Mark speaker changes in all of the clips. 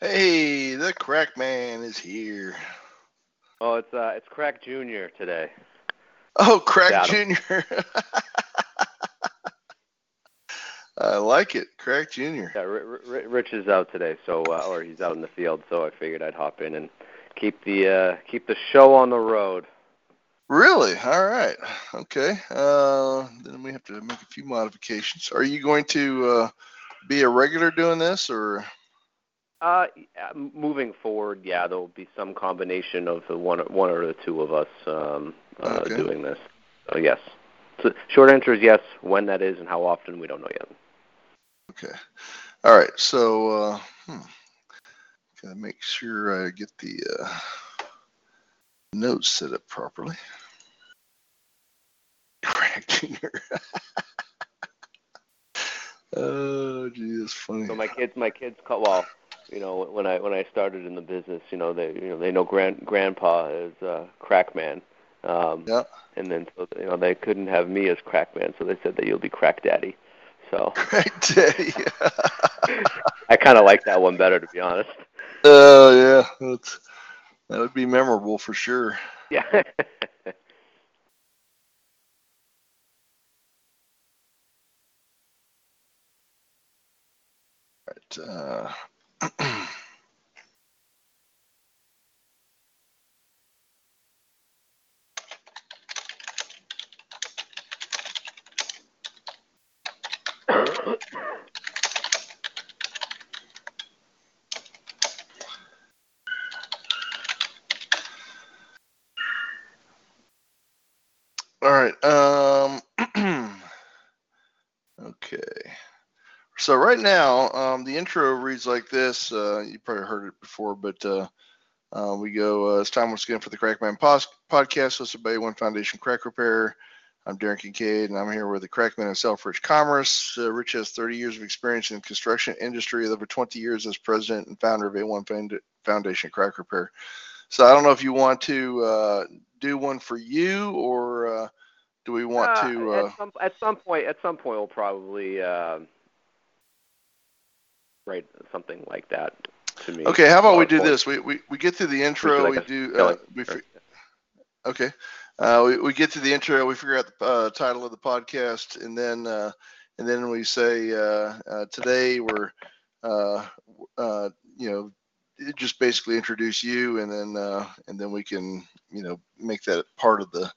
Speaker 1: Hey, the crack man is here.
Speaker 2: Oh, it's uh, it's Crack Junior today.
Speaker 1: Oh, crack junior. I like it, crack junior.
Speaker 2: Yeah, R- R- Rich is out today, so uh, or he's out in the field, so I figured I'd hop in and keep the uh, keep the show on the road.
Speaker 1: Really? All right. Okay. Uh, then we have to make a few modifications. Are you going to uh, be a regular doing this, or
Speaker 2: Uh, moving forward, yeah, there will be some combination of the one one or the two of us um, uh,
Speaker 1: Okay.
Speaker 2: doing this. So yes. So short answer is yes. When that is and how often we don't know yet.
Speaker 1: okay? All right. So, uh, hmm. gotta make sure I get the uh, notes set up properly. Crack junior. oh, gee, that's funny.
Speaker 2: So my kids, my kids call well. You know, when I when I started in the business, you know, they you know they know grand grandpa is uh, crack man. Um,
Speaker 1: Yeah.
Speaker 2: And then so you know they couldn't have me as crack man, so they said that you'll be crack daddy. So
Speaker 1: Crack daddy.
Speaker 2: I kind of like that one better, to be honest.
Speaker 1: Oh yeah, that's that would be memorable for sure.
Speaker 2: Yeah.
Speaker 1: Right, uh, all right. Um, okay. So right now, um, the intro reads like this. Uh, you probably heard it before, but uh, uh, we go. Uh, it's time once again for the Crackman Pos- podcast, hosted by One Foundation Crack Repair. I'm Darren Kincaid, and I'm here with the Crackman himself, Rich Commerce. Uh, Rich has 30 years of experience in the construction industry, with over 20 years as president and founder of A1 Found- Foundation Crack Repair. So I don't know if you want to uh, do one for you, or uh, do we want to? Uh,
Speaker 2: at some at some point at some point we'll probably uh, write something like that to me.
Speaker 1: okay, how about we do
Speaker 2: or-
Speaker 1: this? We, we we get through the intro.
Speaker 2: like
Speaker 1: We do. Uh, we fi- Okay. Uh, we, we get to the intro, we figure out the uh, title of the podcast, and then uh, and then we say uh, uh, today we're uh, uh, you know just basically introduce you, and then uh, and then we can you know make that part of the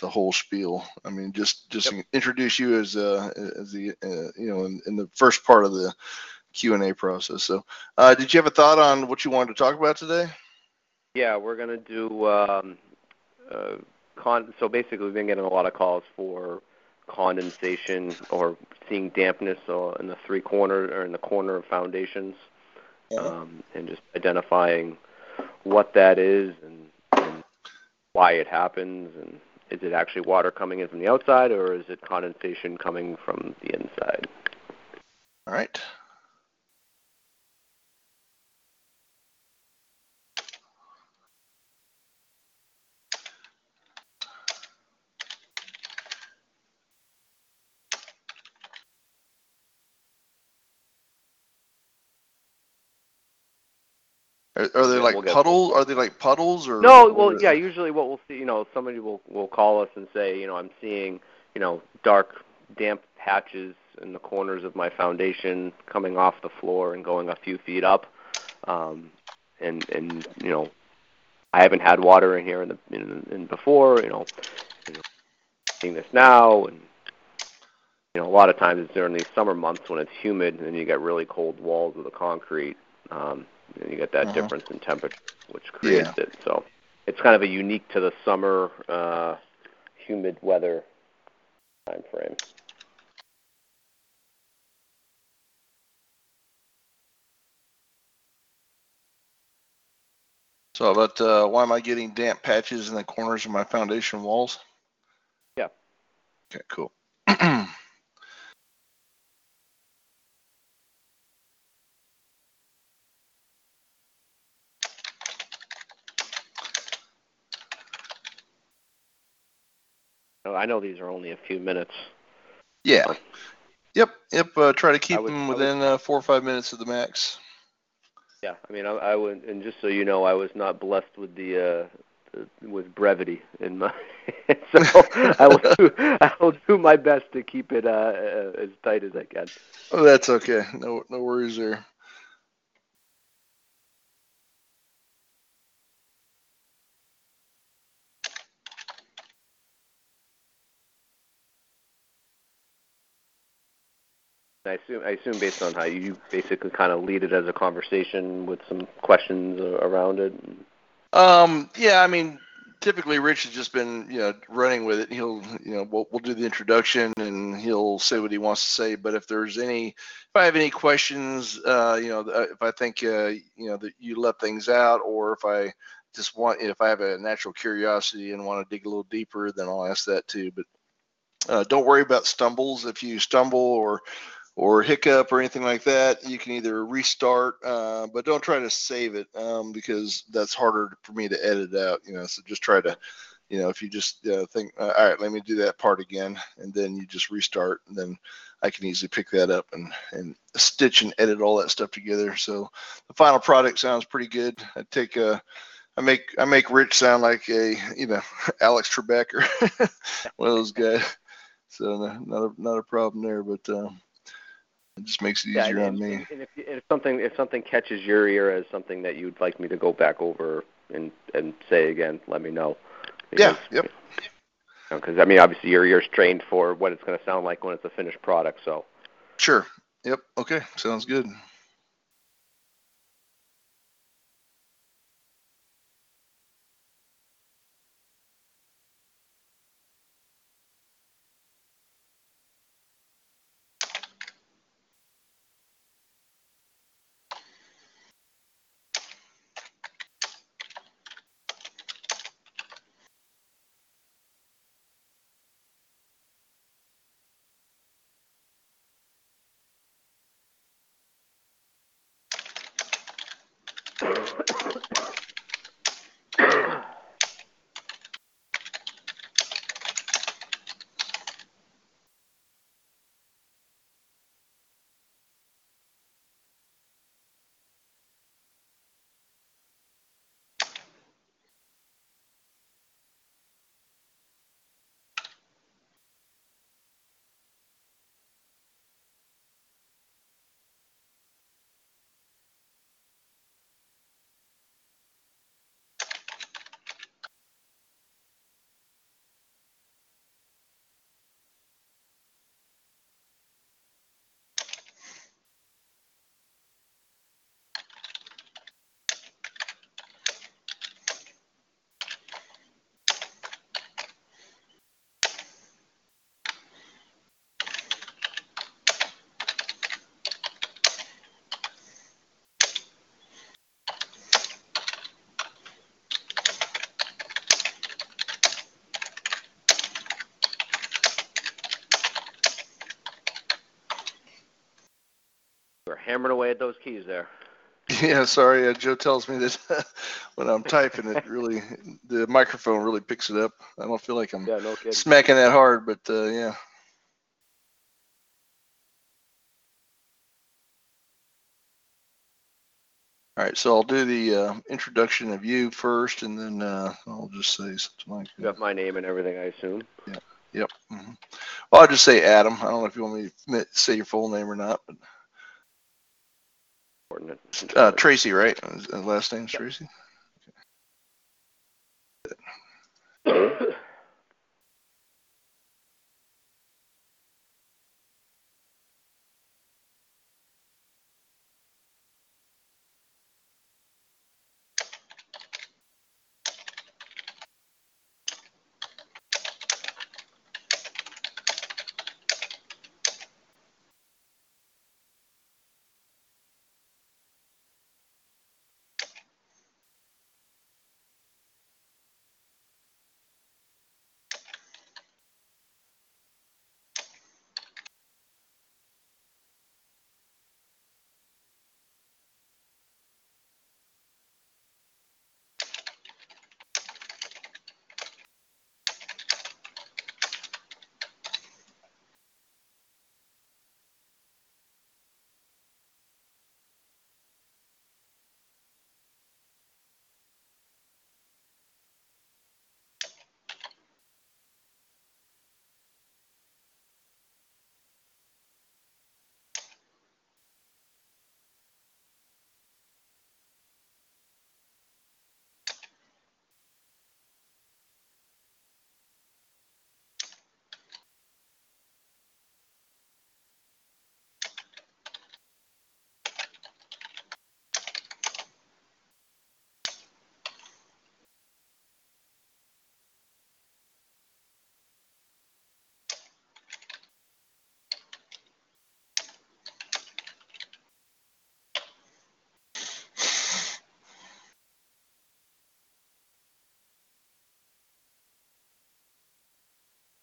Speaker 1: the whole spiel. I mean, just just introduce you as uh, as the uh, you know in, in the first part of the Q and A process. So, uh, did you have a thought on what you wanted to talk about today?
Speaker 2: Yeah, we're gonna do um, uh, con. So basically, we've been getting a lot of calls for condensation or seeing dampness uh, in the three corner or in the corner of foundations, um, and just identifying what that is and, and why it happens, and is it actually water coming in from the outside or is it condensation coming from the inside?
Speaker 1: All right. Are, are they
Speaker 2: Yeah,
Speaker 1: like
Speaker 2: we'll get-
Speaker 1: puddles? Are they like puddles or?
Speaker 2: No,
Speaker 1: or-
Speaker 2: well, yeah. Usually, what we'll see, you know, somebody will will call us and say, you know, I'm seeing, you know, dark, damp patches in the corners of my foundation coming off the floor and going a few feet up, um, and and you know, I haven't had water in here in the in, in before, you know, you know, seeing this now, and you know, a lot of times it's during these summer months when it's humid and you get really cold walls of the concrete. Um, and you get that
Speaker 1: Uh-huh.
Speaker 2: difference in temperature, which creates it. So it's kind of a unique to the summer, uh, humid weather time frame.
Speaker 1: So about uh, why am I getting damp patches in the corners of my foundation walls?
Speaker 2: Yeah.
Speaker 1: Okay, cool.
Speaker 2: I know these are only a few minutes.
Speaker 1: yeah. Yep. Yep. Uh, try to keep
Speaker 2: would-
Speaker 1: them
Speaker 2: I would-
Speaker 1: within uh, four or five minutes of the max.
Speaker 2: Yeah, I mean, I, I would, and just so you know, I was not blessed with the, uh, the with brevity in my. so I will do, I will do my best to keep it uh, uh, as tight as I can.
Speaker 1: Oh, that's okay. No, no worries there.
Speaker 2: I assume, I assume based on how you basically kind of lead it as a conversation with some questions around it.
Speaker 1: Um, yeah, I mean, typically Rich has just been, you know, running with it. He'll, you know, we'll, we'll do the introduction and he'll say what he wants to say. But if there's any, if I have any questions, uh, you know, if I think, uh, you know, that you let things out, or if I just want, if I have a natural curiosity and want to dig a little deeper, then I'll ask that too. But uh, don't worry about stumbles. If you stumble or or hiccup or anything like that, you can either restart, uh, but don't try to save it um, because that's harder for me to edit out. You know, so just try to, you know, if you just uh, think, uh, all right, let me do that part again, and then you just restart, and then I can easily pick that up and and stitch and edit all that stuff together. So the final product sounds pretty good. I take a I make I make Rich sound like a you know Alex Trebek or one of those guys. So no, not a not a problem there, but um, it just makes it easier
Speaker 2: yeah,
Speaker 1: on me.
Speaker 2: And, and if, if something if something catches your ear as something that you'd like me to go back over and and say again, let me know.
Speaker 1: Because, yeah. Yep.
Speaker 2: Because I mean, obviously your ear's trained for what it's going to sound like when it's a finished product. So.
Speaker 1: Sure. Yep. Okay. Sounds good.
Speaker 2: Hammering away at those keys there.
Speaker 1: Yeah, sorry. Uh, Joe tells me that when I'm typing, it really the microphone really picks it up. I don't feel like I'm
Speaker 2: yeah, no
Speaker 1: smacking that hard, but uh, yeah. All right, so I'll do the uh, introduction of you first, and then uh, I'll just say something like.
Speaker 2: You got my name and everything, I assume.
Speaker 1: Yeah. Yep. Mm-hmm. Well, I'll just say Adam. I don't know if you want me to say your full name or not, but. Uh, Tracy, right? Last name's Tracy.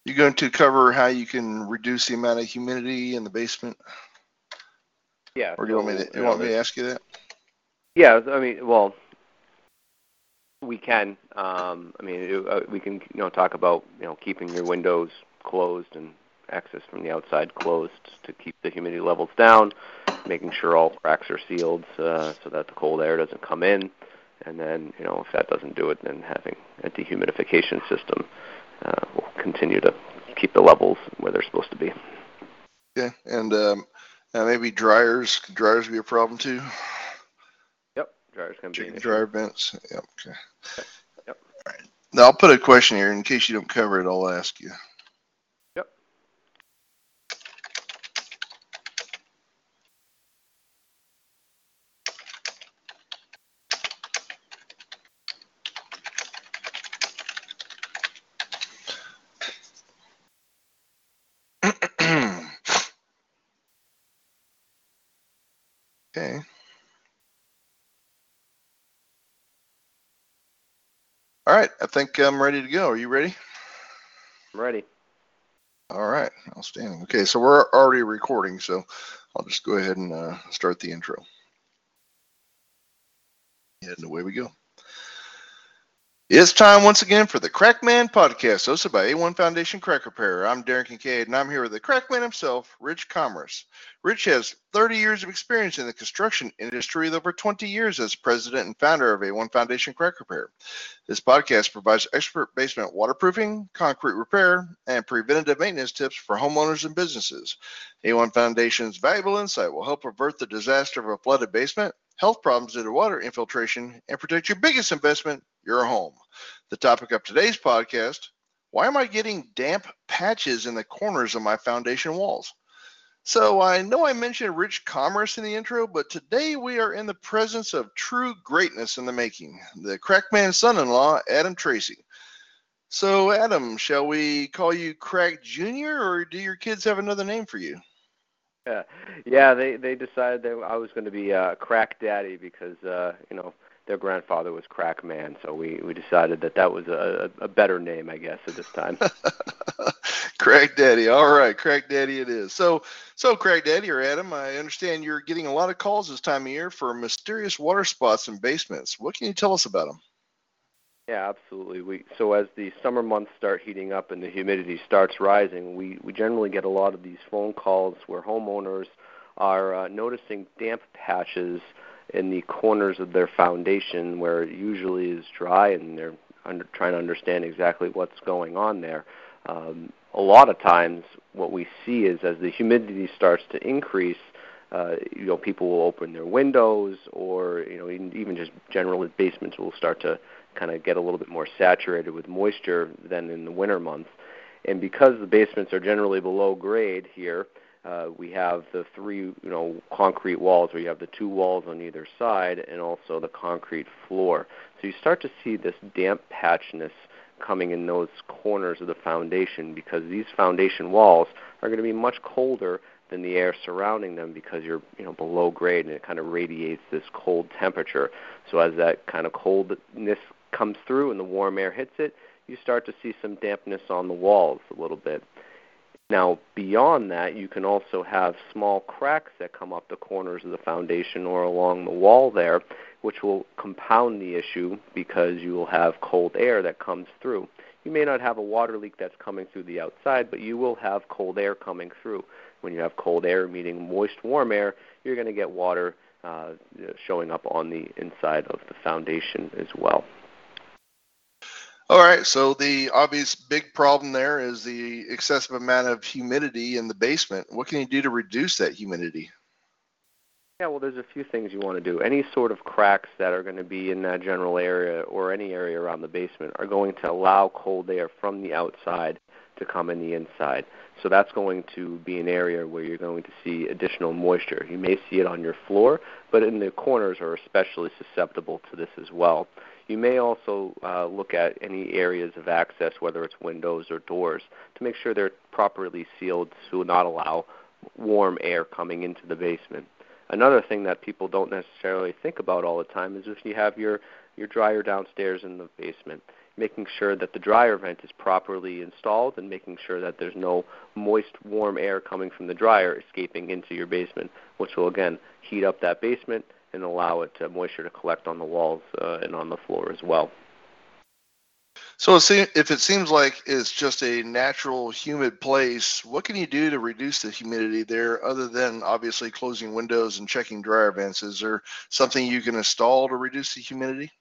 Speaker 1: You going to cover how you can reduce the amount of humidity in the basement?
Speaker 2: Yeah.
Speaker 1: Or do you want me to, you want me to ask you that?
Speaker 2: Yeah, I mean, well, we can. Um, I mean, it, uh, we can, you know, talk about, you know, keeping your windows closed and access from the outside closed to keep the humidity levels down, making sure all cracks are sealed uh, so that the cold air doesn't come in. And then, you know, if that doesn't do it, then having a dehumidification system uh, will continue to keep the levels where they're supposed to be.
Speaker 1: Yeah, and um, uh, maybe dryers. Could dryers be a problem too?
Speaker 2: Yep, dryers can be.
Speaker 1: Chicken
Speaker 2: issue.
Speaker 1: dryer vents. Yep. Okay.
Speaker 2: Yep.
Speaker 1: All right. Now I'll put a question here in case you don't cover it. I'll ask you.
Speaker 2: Yep.
Speaker 1: Okay. All right. I think I'm ready to go. Are you ready?
Speaker 2: I'm ready.
Speaker 1: All right. Outstanding. Okay. So we're already recording, so I'll just go ahead and uh, start the intro. And away we go. It's time once again for the Crackman Podcast, hosted by A1 Foundation Crack Repair. I'm Darren Kincaid, and I'm here with the Crackman himself, Rich Commerce. Rich has 30 years of experience in the construction industry with over 20 years as president and founder of A1 Foundation Crack Repair. This podcast provides expert basement waterproofing, concrete repair, and preventative maintenance tips for homeowners and businesses. A1 Foundation's valuable insight will help avert the disaster of a flooded basement, health problems due to water infiltration, and protect your biggest investment, your home. The topic of today's podcast why am I getting damp patches in the corners of my foundation walls? So I know I mentioned rich commerce in the intro, but today we are in the presence of true greatness in the making. The Crackman's son-in-law, Adam Tracy. So Adam, shall we call you Crack Junior, or do your kids have another name for you?
Speaker 2: Yeah, yeah. They they decided that I was going to be uh, Crack Daddy because uh, you know their grandfather was Crack Man, so we we decided that that was a, a better name, I guess, at this time.
Speaker 1: Crack Daddy. All right, Crack Daddy it is. So, so Crack Daddy or Adam, I understand you're getting a lot of calls this time of year for mysterious water spots in basements. What can you tell us about them?
Speaker 2: Yeah, absolutely. We so as the summer months start heating up and the humidity starts rising, we we generally get a lot of these phone calls where homeowners are uh, noticing damp patches in the corners of their foundation where it usually is dry and they're under, trying to understand exactly what's going on there. Um, a lot of times, what we see is as the humidity starts to increase, uh, you know, people will open their windows, or you know, even, even just generally basements will start to kind of get a little bit more saturated with moisture than in the winter months. And because the basements are generally below grade here, uh, we have the three, you know, concrete walls where you have the two walls on either side, and also the concrete floor. So you start to see this damp patchiness coming in those corners of the foundation because these foundation walls are going to be much colder than the air surrounding them because you're you know below grade and it kind of radiates this cold temperature. So as that kind of coldness comes through and the warm air hits it, you start to see some dampness on the walls a little bit. Now, beyond that, you can also have small cracks that come up the corners of the foundation or along the wall there, which will compound the issue because you will have cold air that comes through. You may not have a water leak that's coming through the outside, but you will have cold air coming through. When you have cold air meeting moist, warm air, you're going to get water uh, showing up on the inside of the foundation as well.
Speaker 1: All right, so the obvious big problem there is the excessive amount of humidity in the basement. What can you do to reduce that humidity?
Speaker 2: Yeah, well, there's a few things you want to do. Any sort of cracks that are going to be in that general area or any area around the basement are going to allow cold air from the outside to come in the inside. So that's going to be an area where you're going to see additional moisture. You may see it on your floor, but in the corners are especially susceptible to this as well. You may also uh, look at any areas of access, whether it's windows or doors, to make sure they're properly sealed to not allow warm air coming into the basement. Another thing that people don't necessarily think about all the time is if you have your, your dryer downstairs in the basement, making sure that the dryer vent is properly installed and making sure that there's no moist, warm air coming from the dryer escaping into your basement, which will again heat up that basement and allow it to moisture to collect on the walls uh, and on the floor as well.
Speaker 1: So if it seems like it's just a natural humid place, what can you do to reduce the humidity there other than obviously closing windows and checking dryer vents? Is there something you can install to reduce the humidity?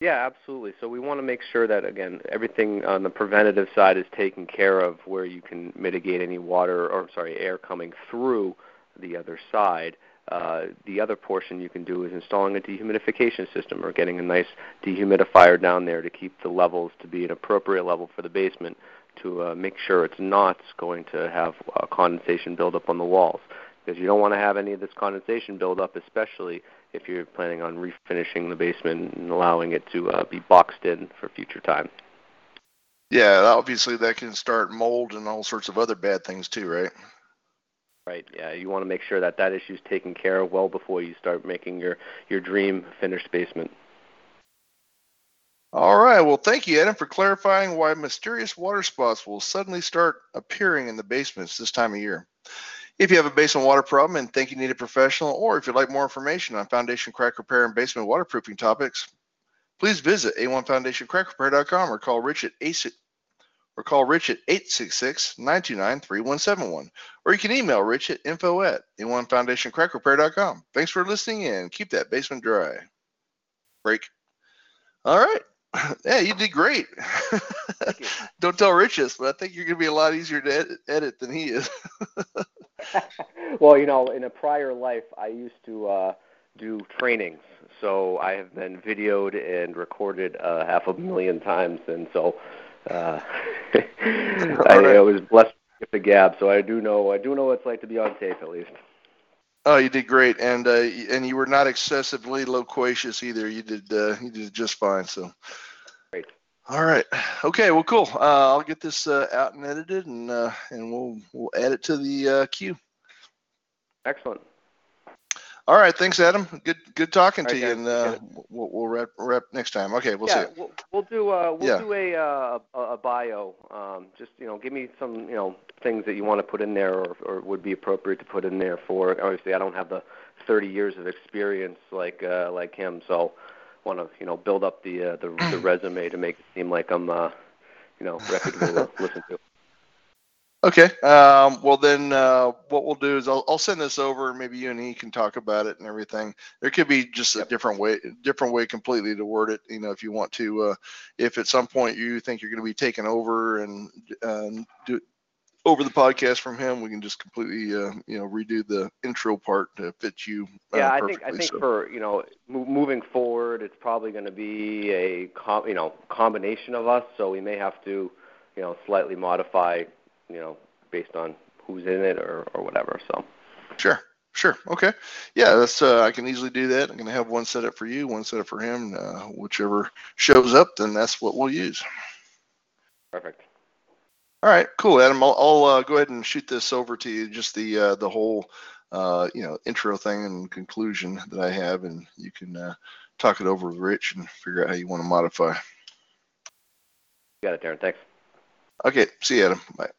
Speaker 2: Yeah, absolutely. So we want to make sure that again everything on the preventative side is taken care of where you can mitigate any water or sorry, air coming through the other side. Uh, the other portion you can do is installing a dehumidification system or getting a nice dehumidifier down there to keep the levels to be an appropriate level for the basement to uh, make sure it's not going to have uh, condensation buildup on the walls because you don't want to have any of this condensation buildup, especially if you're planning on refinishing the basement and allowing it to uh, be boxed in for future time.
Speaker 1: Yeah, obviously that can start mold and all sorts of other bad things too, right?
Speaker 2: Right. Yeah, you want to make sure that that issue is taken care of well before you start making your your dream finished basement.
Speaker 1: All right. Well, thank you, Adam, for clarifying why mysterious water spots will suddenly start appearing in the basements this time of year. If you have a basement water problem and think you need a professional, or if you'd like more information on foundation crack repair and basement waterproofing topics, please visit a1foundationcrackrepair.com or call Rich at or call Rich at 866-929-3171. Or you can email Rich at info at a1foundationcrackrepair.com. Thanks for listening in. Keep that basement dry. Break. All right. Yeah, you did great. You. Don't tell Riches, but I think you're going to be a lot easier to edit, edit than he is.
Speaker 2: well, you know, in a prior life, I used to uh, do trainings. So I have been videoed and recorded uh, half a million times. And so uh, I, right. I was blessed with the gab, so I do know I do know what it's like to be on tape at least.
Speaker 1: Oh, you did great, and uh, and you were not excessively loquacious either. You did uh, you did just fine. So.
Speaker 2: Great.
Speaker 1: All right. Okay. Well, cool. Uh, I'll get this uh, out and edited, and uh, and we'll we'll add it to the uh, queue.
Speaker 2: Excellent.
Speaker 1: All right, thanks, Adam. Good, good talking to you, and uh, we'll, we'll wrap, wrap next time. Okay, we'll
Speaker 2: yeah,
Speaker 1: see.
Speaker 2: We'll, we'll do uh, we'll yeah. do a, uh, a a bio. Um, just you know, give me some you know things that you want to put in there, or, or would be appropriate to put in there for. Obviously, I don't have the 30 years of experience like uh, like him, so want to you know build up the uh, the, the resume to make it seem like I'm uh, you know reputable to listen to.
Speaker 1: Okay. Um, well, then uh, what we'll do is I'll, I'll send this over, and maybe you and he can talk about it and everything. There could be just a different way, different way completely to word it. You know, if you want to, uh, if at some point you think you're going to be taken over and um, do over the podcast from him, we can just completely, uh, you know, redo the intro part to fit you.
Speaker 2: Uh, yeah, I think I think so. for you know moving forward, it's probably going to be a com- you know combination of us. So we may have to, you know, slightly modify you know, based on who's in it or, or whatever. So.
Speaker 1: Sure. Sure. Okay. Yeah, that's uh, I can easily do that. I'm gonna have one set up for you, one set up for him. Uh, whichever shows up, then that's what we'll use.
Speaker 2: Perfect.
Speaker 1: All right. Cool, Adam. I'll, I'll uh, go ahead and shoot this over to you. Just the uh, the whole uh, you know intro thing and conclusion that I have, and you can uh, talk it over with Rich and figure out how you want to modify.
Speaker 2: You got it, Darren. Thanks.
Speaker 1: Okay. See you, Adam. Bye.